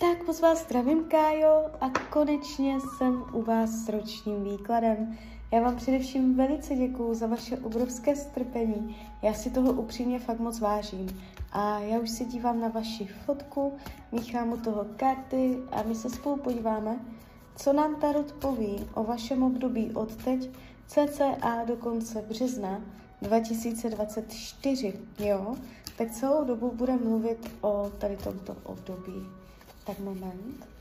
Tak moc vás zdravím, Kájo, a konečně jsem u vás s ročním výkladem. Já vám především velice děkuju za vaše obrovské strpení. Já si toho upřímně fakt moc vážím. A já už se dívám na vaši fotku, míchám u toho karty a my se spolu podíváme, co nám Tarot poví o vašem období od teď cca do konce března 2024, jo? Tak celou dobu budeme mluvit o tady tomto období. Tak moment.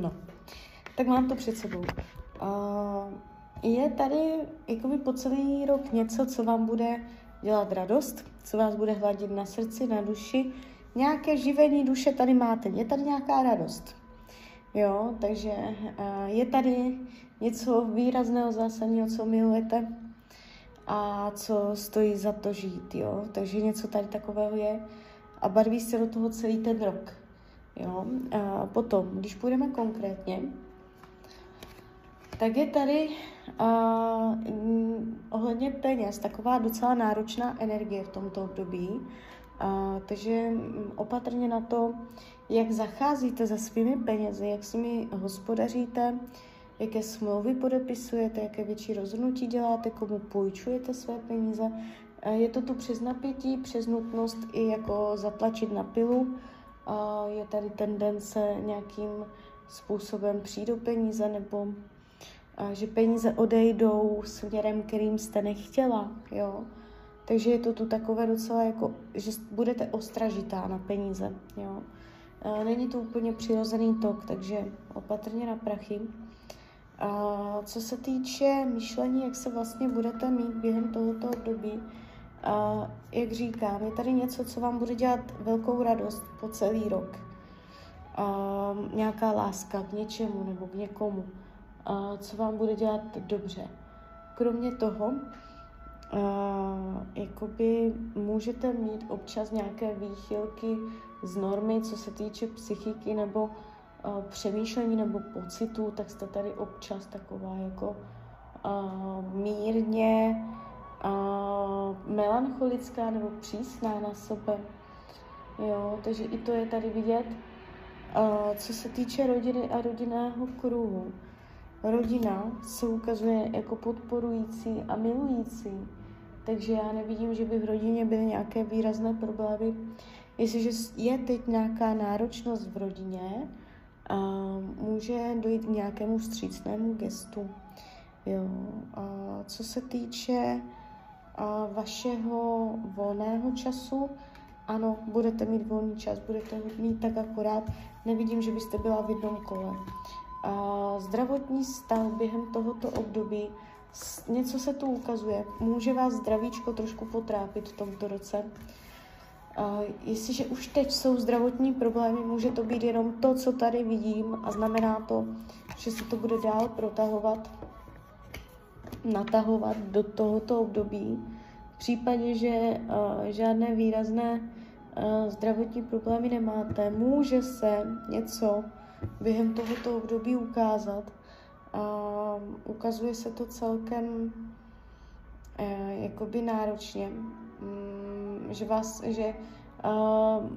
No, tak mám to před sebou. Uh, je tady jakoby po celý rok něco, co vám bude dělat radost, co vás bude hladit na srdci, na duši. Nějaké živení duše tady máte, je tady nějaká radost. Jo, takže uh, je tady něco výrazného, zásadního, co milujete a co stojí za to žít, jo. Takže něco tady takového je a barví se do toho celý ten rok. Jo? A potom, když půjdeme konkrétně, tak je tady uh, ohledně peněz taková docela náročná energie v tomto období. Uh, takže opatrně na to, jak zacházíte se svými penězi, jak s nimi hospodaříte, jaké smlouvy podepisujete, jaké větší rozhodnutí děláte, komu půjčujete své peníze. Uh, je to tu přes napětí, přes nutnost i jako zatlačit na pilu, je tady tendence nějakým způsobem přijdou peníze nebo že peníze odejdou směrem, kterým jste nechtěla, jo. Takže je to tu takové docela jako, že budete ostražitá na peníze, jo. Není to úplně přirozený tok, takže opatrně na prachy. A co se týče myšlení, jak se vlastně budete mít během tohoto období, a jak říkám, je tady něco, co vám bude dělat velkou radost po celý rok. A nějaká láska k něčemu nebo k někomu, a co vám bude dělat dobře. Kromě toho, a, jakoby můžete mít občas nějaké výchylky z normy, co se týče psychiky nebo a, přemýšlení nebo pocitů, tak jste tady občas taková jako a, mírně uh, melancholická nebo přísná na sebe. Jo, takže i to je tady vidět. Uh, co se týče rodiny a rodinného kruhu, rodina se ukazuje jako podporující a milující, takže já nevidím, že by v rodině byly nějaké výrazné problémy. Jestliže je teď nějaká náročnost v rodině, uh, může dojít k nějakému střícnému gestu. Jo. A co se týče a vašeho volného času. Ano, budete mít volný čas, budete mít tak akorát. Nevidím, že byste byla v jednom kole. Zdravotní stav během tohoto období, něco se tu ukazuje. Může vás zdravíčko trošku potrápit v tomto roce. A jestliže už teď jsou zdravotní problémy, může to být jenom to, co tady vidím a znamená to, že se to bude dál protahovat natahovat do tohoto období. V případě, že uh, žádné výrazné uh, zdravotní problémy nemáte, může se něco během tohoto období ukázat. A ukazuje se to celkem uh, jakoby náročně, um, že, vás, že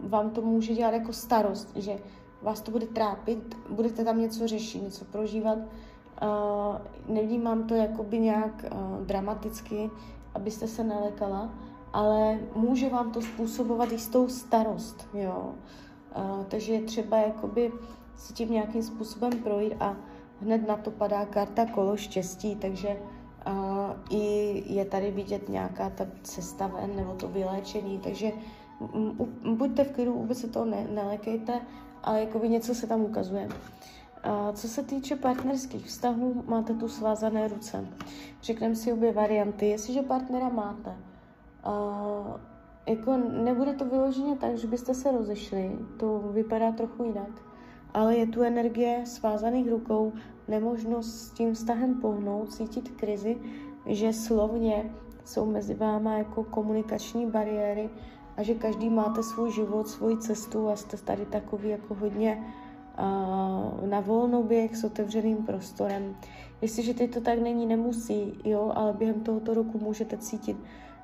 vám to může dělat jako starost, že vás to bude trápit, budete tam něco řešit, něco prožívat, nevnímám to jakoby nějak uh, dramaticky, abyste se nelekala, ale může vám to způsobovat jistou starost, jo. Uh, takže je třeba jakoby si tím nějakým způsobem projít a hned na to padá karta kolo štěstí, takže uh, i je tady vidět nějaká ta cesta ven nebo to vyléčení, takže buďte v klidu, vůbec se toho ne, nelekejte, ale jakoby něco se tam ukazuje. A co se týče partnerských vztahů, máte tu svázané ruce. Řekneme si obě varianty. Jestliže partnera máte, a jako nebude to vyloženě tak, že byste se rozešli, to vypadá trochu jinak, ale je tu energie svázaných rukou, nemožnost s tím vztahem pohnout, cítit krizi, že slovně jsou mezi váma jako komunikační bariéry a že každý máte svůj život, svoji cestu a jste tady takový jako hodně na volnoběh s otevřeným prostorem. Jestliže teď to tak není, nemusí, jo, ale během tohoto roku můžete cítit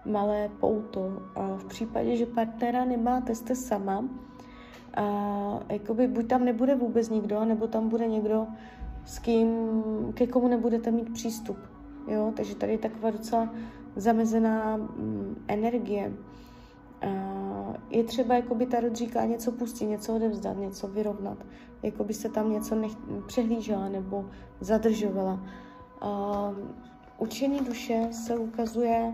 malé pouto. A v případě, že partnera nemáte, jste sama, a jakoby buď tam nebude vůbec nikdo, nebo tam bude někdo, s kým, ke komu nebudete mít přístup. Jo? Takže tady je taková docela zamezená mm, energie. Je třeba, jako by Tarot říká, něco pustit, něco odevzdat, něco vyrovnat. Jako by se tam něco nech- přehlížela nebo zadržovala. A učení duše se ukazuje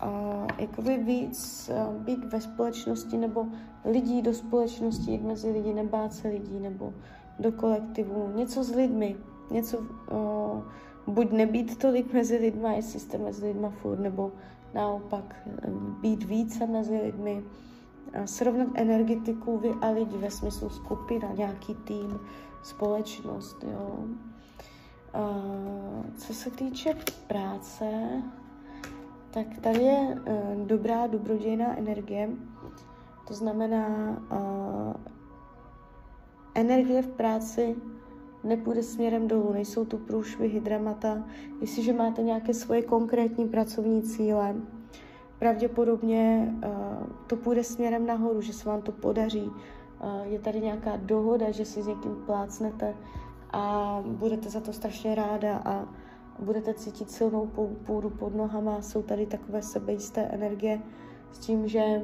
a jakoby víc být ve společnosti nebo lidí do společnosti, jít mezi lidi, nebát se lidí nebo do kolektivu, něco s lidmi, něco, uh, buď nebýt tolik mezi lidma, jestli jste mezi lidma furt, nebo naopak být více mezi lidmi, srovnat energetiku vy a lidi ve smyslu skupina, nějaký tým, společnost, jo. Co se týče práce, tak tady je uh, dobrá, dobrodějná energie. To znamená, uh, energie v práci nepůjde směrem dolů, nejsou tu průšvihy, dramata. Jestliže máte nějaké svoje konkrétní pracovní cíle, pravděpodobně uh, to půjde směrem nahoru, že se vám to podaří. Uh, je tady nějaká dohoda, že si s někým plácnete a budete za to strašně ráda a budete cítit silnou půdu pod nohama, jsou tady takové sebejisté energie s tím, že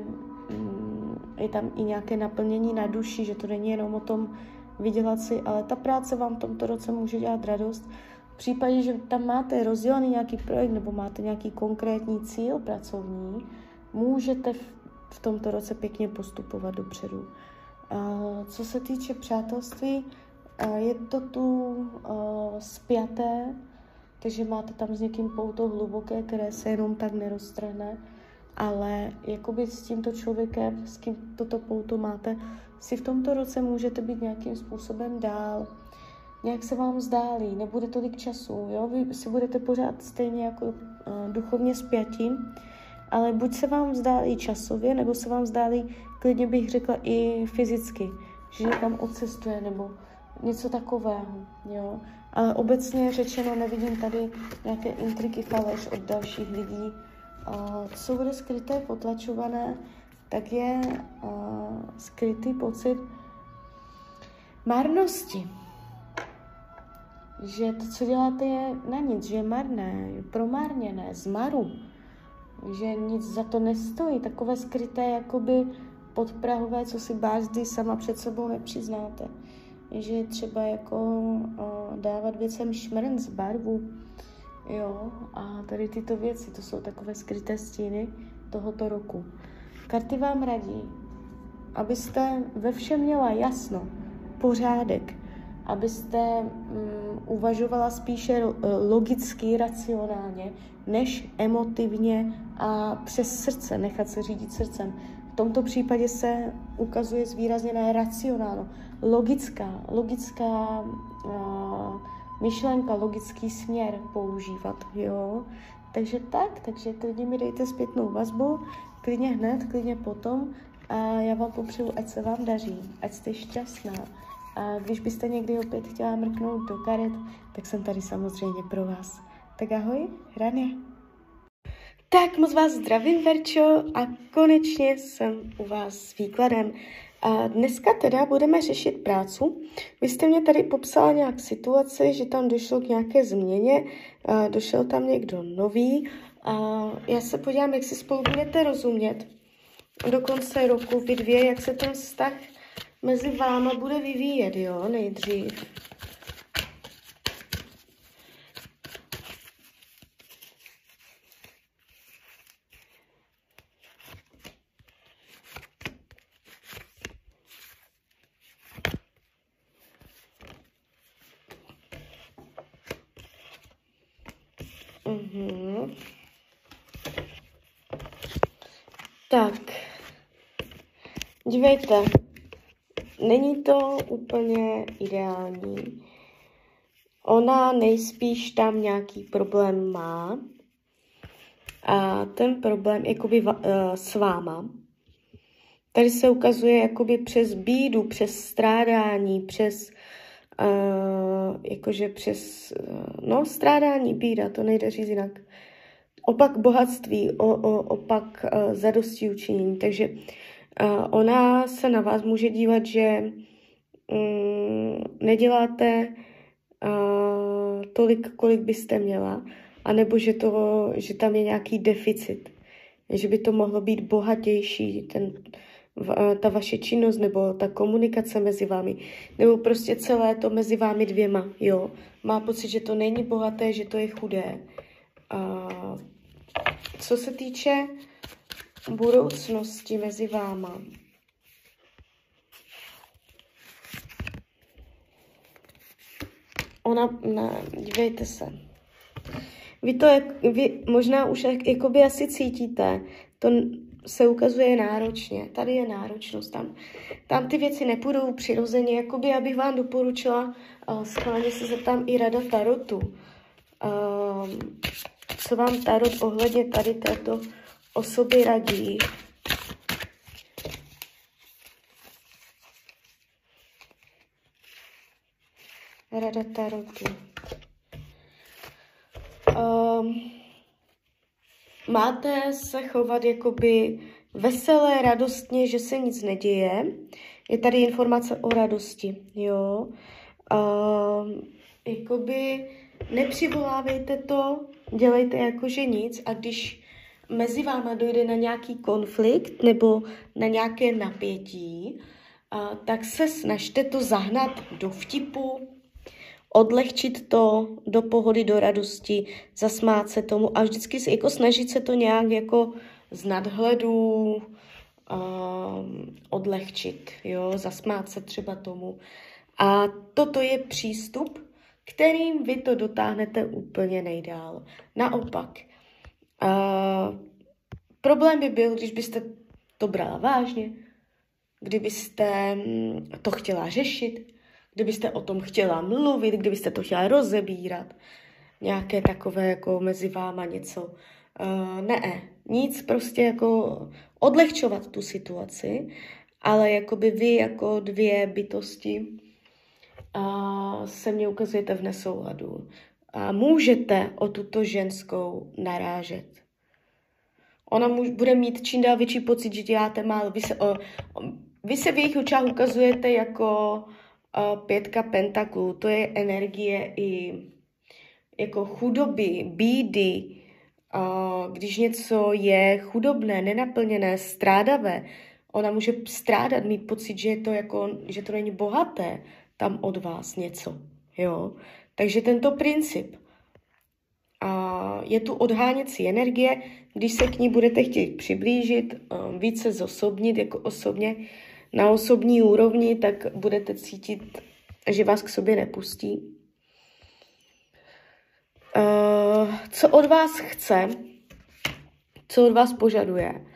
mm, je tam i nějaké naplnění na duši, že to není jenom o tom vydělat si, ale ta práce vám v tomto roce může dělat radost. V případě, že tam máte rozdělený nějaký projekt nebo máte nějaký konkrétní cíl pracovní, můžete v tomto roce pěkně postupovat dopředu. Co se týče přátelství, je to tu spjaté takže máte tam s někým pouto hluboké, které se jenom tak neroztrhne, ale jakoby s tímto člověkem, s kým toto pouto máte, si v tomto roce můžete být nějakým způsobem dál, nějak se vám zdálí, nebude tolik času, jo? vy si budete pořád stejně jako uh, duchovně spjatí, ale buď se vám vzdálí časově, nebo se vám vzdálí, klidně bych řekla i fyzicky, že někam odcestuje, nebo něco takového, jo. Ale obecně řečeno nevidím tady nějaké intriky faleš od dalších lidí. Co bude skryté, potlačované, tak je skrytý pocit marnosti. Že to, co děláte, je na nic, že je marné, promárněné, zmaru. Že nic za to nestojí. Takové skryté, jakoby podprahové, co si bázdy sama před sebou nepřiznáte že třeba jako uh, dávat věcem šmrnc, barvu, jo, a tady tyto věci, to jsou takové skryté stíny tohoto roku. Karty vám radí, abyste ve všem měla jasno, pořádek, abyste um, uvažovala spíše logicky, racionálně, než emotivně a přes srdce, nechat se řídit srdcem. V tomto případě se ukazuje zvýrazněné racionálno, logická, logická uh, myšlenka, logický směr používat, jo. Takže tak, takže klidně mi dejte zpětnou vazbu, klidně hned, klidně potom a já vám popřeju, ať se vám daří, ať jste šťastná. A když byste někdy opět chtěla mrknout do karet, tak jsem tady samozřejmě pro vás. Tak ahoj, Rania. Tak moc vás zdravím, Verčo, a konečně jsem u vás s výkladem. A dneska teda budeme řešit prácu. Vy jste mě tady popsala nějak situaci, že tam došlo k nějaké změně, došel tam někdo nový a já se podívám, jak si spolu budete rozumět do konce roku, vy dvě, jak se ten vztah mezi váma bude vyvíjet, jo, nejdřív. Tak, dívejte, není to úplně ideální. Ona nejspíš tam nějaký problém má a ten problém jakoby uh, s váma. Tady se ukazuje jakoby přes bídu, přes strádání, přes uh, jakože přes uh, no strádání, bída, to nejde říct jinak. Opak bohatství, o, o, opak uh, zadosti učinění. Takže uh, ona se na vás může dívat, že um, neděláte tolik, kolik byste měla, anebo že, to, že tam je nějaký deficit, že by to mohlo být bohatější, ten, ta vaše činnost nebo ta komunikace mezi vámi, nebo prostě celé to mezi vámi dvěma, jo. Má pocit, že to není bohaté, že to je chudé. A co se týče budoucnosti mezi váma, ona, ne, dívejte se. Vy to, jak, vy možná už jak, jakoby asi cítíte, to se ukazuje náročně. Tady je náročnost. Tam, tam ty věci nepůjdou přirozeně. Jakoby abych vám doporučila, uh, schválně se zeptám i rada Tarotu. Uh, co vám Tarot ohledně tady této osoby radí? Rada Tarotu. Um, máte se chovat jakoby veselé, radostně, že se nic neděje. Je tady informace o radosti, jo. Um, jakoby nepřivolávejte to, dělejte jako, že nic a když mezi váma dojde na nějaký konflikt nebo na nějaké napětí, uh, tak se snažte to zahnat do vtipu, odlehčit to do pohody, do radosti, zasmát se tomu a vždycky se, jako snažit se to nějak jako z nadhledu um, odlehčit, jo, zasmát se třeba tomu. A toto je přístup, kterým vy to dotáhnete úplně nejdál. Naopak, problém by byl, když byste to brala vážně, kdybyste mm, to chtěla řešit, kdybyste o tom chtěla mluvit, kdybyste to chtěla rozebírat, nějaké takové jako mezi váma něco. Uh, ne, nic, prostě jako odlehčovat tu situaci, ale jakoby vy jako dvě bytosti uh, se mně ukazujete v nesouladu. A můžete o tuto ženskou narážet. Ona můž, bude mít čím dál větší pocit, že děláte málo. Vy se, o, vy se v jejich očách ukazujete jako pětka pentaklů, to je energie i jako chudoby, bídy, když něco je chudobné, nenaplněné, strádavé, ona může strádat, mít pocit, že, je to jako, že to není bohaté tam od vás něco. Jo? Takže tento princip. A je tu odháněcí energie, když se k ní budete chtít přiblížit, více zosobnit jako osobně, na osobní úrovni, tak budete cítit, že vás k sobě nepustí. Uh, co od vás chce, co od vás požaduje,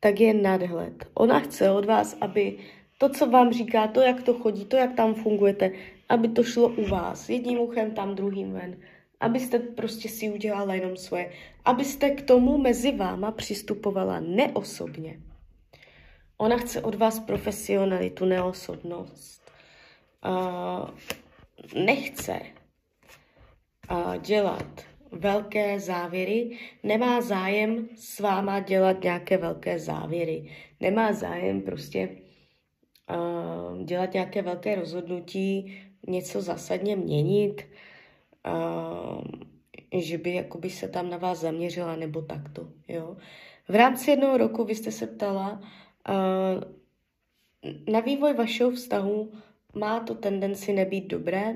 tak je nadhled. Ona chce od vás, aby to, co vám říká, to, jak to chodí, to, jak tam fungujete, aby to šlo u vás, jedním uchem tam, druhým ven. Abyste prostě si udělala jenom svoje. Abyste k tomu mezi váma přistupovala neosobně. Ona chce od vás profesionalitu, neosobnost. Uh, nechce uh, dělat velké závěry, nemá zájem s váma dělat nějaké velké závěry, nemá zájem prostě uh, dělat nějaké velké rozhodnutí, něco zásadně měnit, uh, že by jakoby se tam na vás zaměřila nebo takto. Jo? V rámci jednoho roku vy jste se ptala, na vývoj vašeho vztahu má to tendenci nebýt dobré.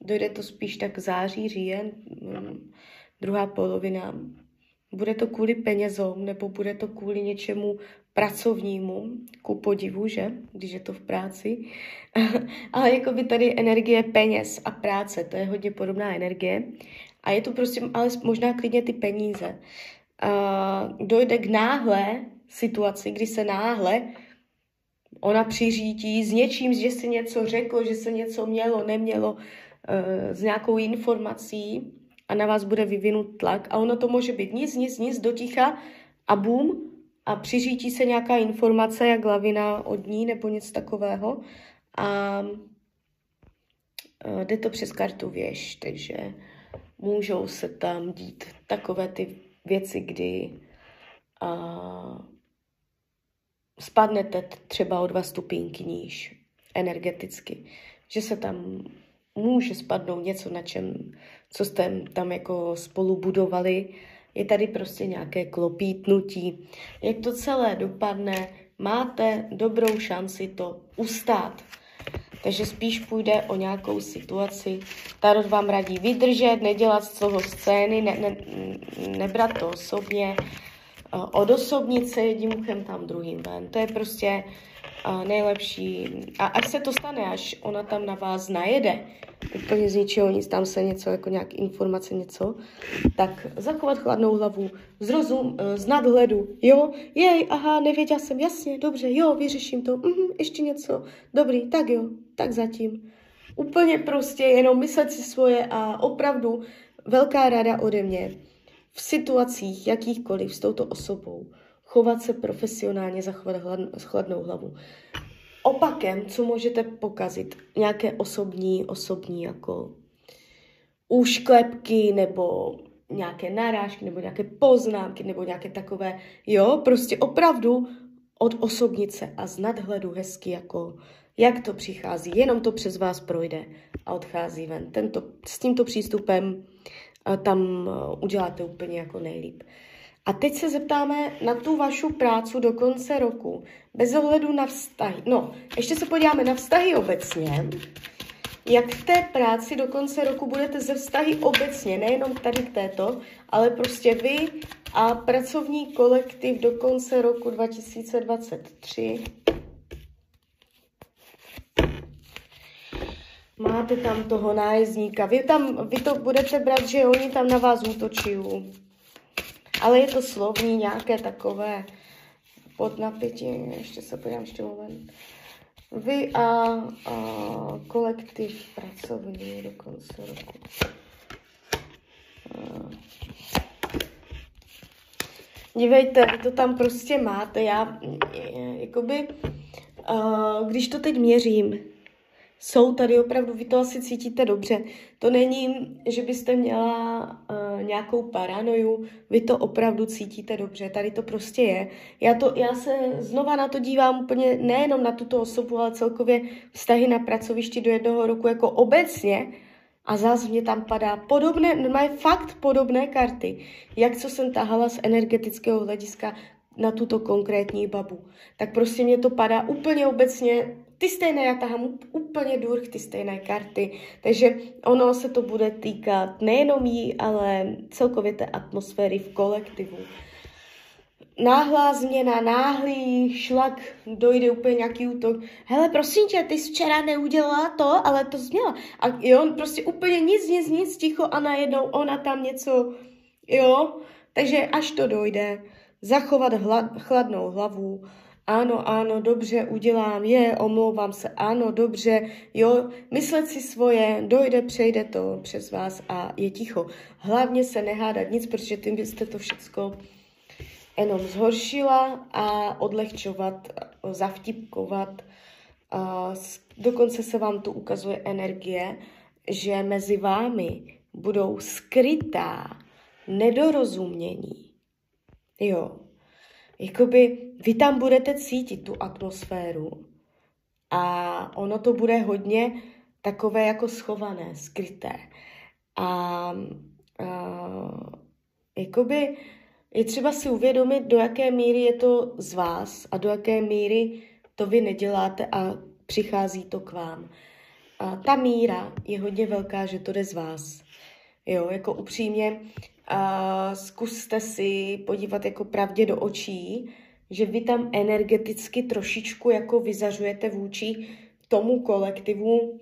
Dojde to spíš tak září, říjen, druhá polovina. Bude to kvůli penězům nebo bude to kvůli něčemu pracovnímu, ku podivu, že, když je to v práci. Ale jako by tady energie peněz a práce, to je hodně podobná energie. A je to prostě, ale možná klidně ty peníze. Uh, dojde k náhle situaci, kdy se náhle ona přiřídí s něčím, že se něco řeklo, že se něco mělo, nemělo, uh, s nějakou informací a na vás bude vyvinut tlak a ono to může být nic, nic, nic, doticha a bum a přiřítí se nějaká informace, jak lavina od ní nebo něco takového. A uh, jde to přes kartu věž, takže můžou se tam dít takové ty věci, kdy uh, spadnete třeba o dva stupínky níž energeticky, že se tam může spadnout něco, na čem, co jste tam jako spolu budovali. Je tady prostě nějaké klopítnutí. Jak to celé dopadne, máte dobrou šanci to ustát. Takže spíš půjde o nějakou situaci. Tarot vám radí vydržet, nedělat z toho scény, ne, ne, nebrat to osobně, odosobnit se jedním uchem tam druhým ven. To je prostě nejlepší. A až se to stane, až ona tam na vás najede, úplně z ničeho nic, tam se něco, jako nějak informace, něco, tak zachovat chladnou hlavu, z rozum, uh, z nadhledu, jo, jej, aha, nevěděl jsem, jasně, dobře, jo, vyřeším to, mhm, ještě něco, dobrý, tak jo, tak zatím. Úplně prostě jenom myslet si svoje a opravdu velká rada ode mě v situacích jakýchkoliv s touto osobou chovat se profesionálně, zachovat chladnou hlavu. Opakem, co můžete pokazit, nějaké osobní, osobní jako úšklepky nebo nějaké narážky nebo nějaké poznámky nebo nějaké takové, jo, prostě opravdu od osobnice a z nadhledu hezky jako jak to přichází, jenom to přes vás projde a odchází ven. Tento, s tímto přístupem tam eh, uděláte úplně jako nejlíp. A teď se zeptáme na tu vašu práci do konce roku, bez ohledu na vztahy. No, ještě se podíváme na vztahy obecně. Jak v té práci do konce roku budete ze vztahy obecně, nejenom tady k této, ale prostě vy a pracovní kolektiv do konce roku 2023. Máte tam toho nájezdníka. Vy, tam, vy to budete brát, že oni tam na vás útočí. Ale je to slovní nějaké takové podnapětí. Ještě se podívám, ještě moment. Vy a, a kolektiv pracovní do konce roku. Dívejte, vy to tam prostě máte. Já, jakoby, když to teď měřím, jsou tady opravdu, vy to asi cítíte dobře. To není, že byste měla uh, nějakou paranoju, vy to opravdu cítíte dobře, tady to prostě je. Já, to, já se znova na to dívám úplně nejenom na tuto osobu, ale celkově vztahy na pracovišti do jednoho roku jako obecně, a zase mě tam padá podobné, mají fakt podobné karty, jak co jsem tahala z energetického hlediska na tuto konkrétní babu. Tak prostě mě to padá úplně obecně ty stejné, já tahám úplně durch ty stejné karty, takže ono se to bude týkat nejenom jí, ale celkově té atmosféry v kolektivu. Náhlá změna, náhlý šlak, dojde úplně nějaký útok. Hele, prosím tě, ty jsi včera neudělala to, ale to změla. A jo, prostě úplně nic, nic, nic, ticho a najednou ona tam něco, jo. Takže až to dojde, zachovat hlad, chladnou hlavu, ano, ano, dobře, udělám, je, omlouvám se, ano, dobře, jo, myslet si svoje, dojde, přejde to přes vás a je ticho. Hlavně se nehádat nic, protože tím byste to všecko jenom zhoršila a odlehčovat, zavtipkovat. A dokonce se vám tu ukazuje energie, že mezi vámi budou skrytá nedorozumění. Jo, jakoby vy tam budete cítit tu atmosféru a ono to bude hodně takové jako schované, skryté. A, a jakoby je třeba si uvědomit, do jaké míry je to z vás a do jaké míry to vy neděláte a přichází to k vám. A ta míra je hodně velká, že to jde z vás. Jo, jako upřímně, a zkuste si podívat jako pravdě do očí, že vy tam energeticky trošičku jako vyzařujete vůči tomu kolektivu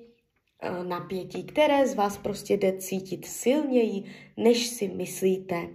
napětí, které z vás prostě jde cítit silněji, než si myslíte.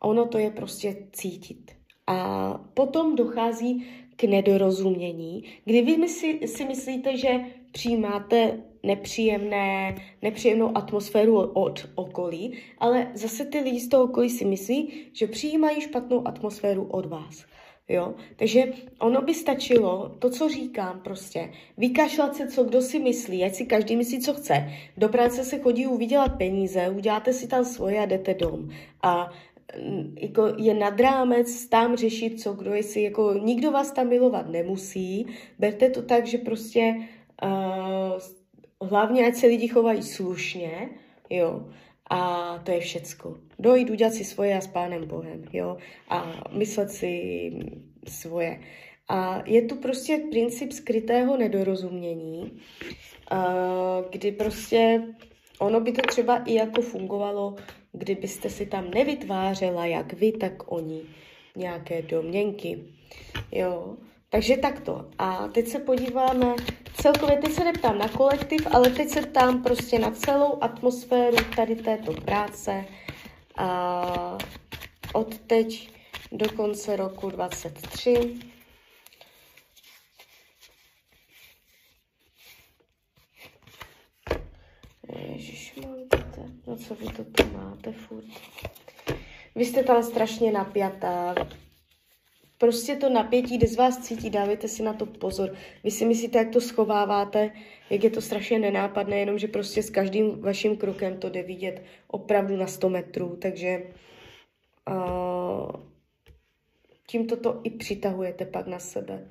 Ono to je prostě cítit. A potom dochází k nedorozumění, kdy vy si, si myslíte, že přijímáte nepříjemné, nepříjemnou atmosféru od okolí, ale zase ty lidi z toho okolí si myslí, že přijímají špatnou atmosféru od vás. Jo? Takže ono by stačilo, to, co říkám prostě, vykašlat se, co kdo si myslí, ať si každý myslí, co chce. Do práce se chodí uvydělat peníze, uděláte si tam svoje a jdete dom. A mm, jako je nad rámec tam řešit, co kdo, jestli jako nikdo vás tam milovat nemusí. Berte to tak, že prostě uh, hlavně, ať se lidi chovají slušně, jo, a to je všecko. Dojít, udělat si svoje a s Pánem Bohem, jo, a myslet si svoje. A je tu prostě princip skrytého nedorozumění, kdy prostě ono by to třeba i jako fungovalo, kdybyste si tam nevytvářela, jak vy, tak oni, nějaké domněnky. Jo, takže takto. A teď se podíváme, celkově teď se neptám na kolektiv, ale teď se ptám prostě na celou atmosféru tady této práce. A od teď do konce roku 23. Ježišmarte, no co vy to tu máte furt? Vy jste tam strašně napjatá, prostě to napětí jde z vás cítí, dávejte si na to pozor. Vy si myslíte, jak to schováváte, jak je to strašně nenápadné, jenom že prostě s každým vaším krokem to jde vidět opravdu na 100 metrů, takže uh, tímto to i přitahujete pak na sebe.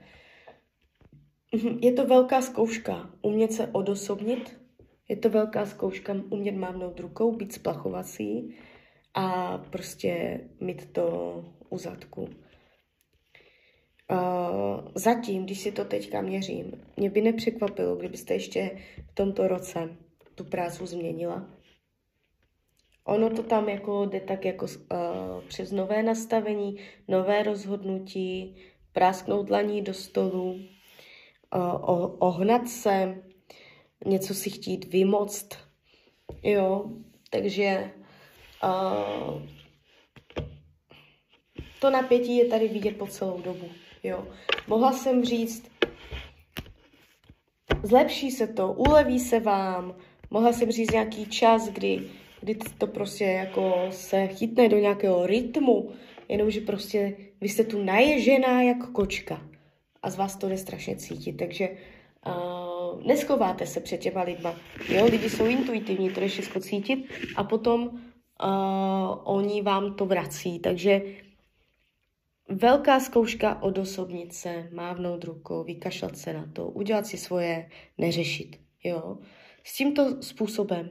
Mhm, je to velká zkouška, umět se odosobnit, je to velká zkouška umět mávnout rukou, být splachovací a prostě mít to u zadku. Zatím, když si to teďka měřím, mě by nepřekvapilo, kdybyste ještě v tomto roce tu práci změnila. Ono to tam jako jde tak jako uh, přes nové nastavení, nové rozhodnutí, prásknout dlaní do stolu, uh, ohnat se, něco si chtít vymoct, jo, takže uh, to napětí je tady vidět po celou dobu. Jo. Mohla jsem říct, zlepší se to, uleví se vám, mohla jsem říct nějaký čas, kdy, kdy to prostě jako se chytne do nějakého rytmu, jenomže prostě vy jste tu naježená jako kočka a z vás to jde strašně cítit, takže uh, neschováte se před těma lidma. Jo? Lidi jsou intuitivní, to je všechno cítit a potom uh, oni vám to vrací, takže velká zkouška odosobnit se, mávnout rukou, vykašlat se na to, udělat si svoje, neřešit. Jo? S tímto způsobem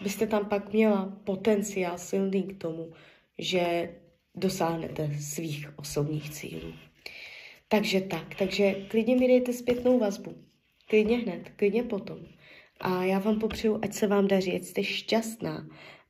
byste tam pak měla potenciál silný k tomu, že dosáhnete svých osobních cílů. Takže tak, takže klidně mi dejte zpětnou vazbu. Klidně hned, klidně potom. A já vám popřeju, ať se vám daří, ať jste šťastná.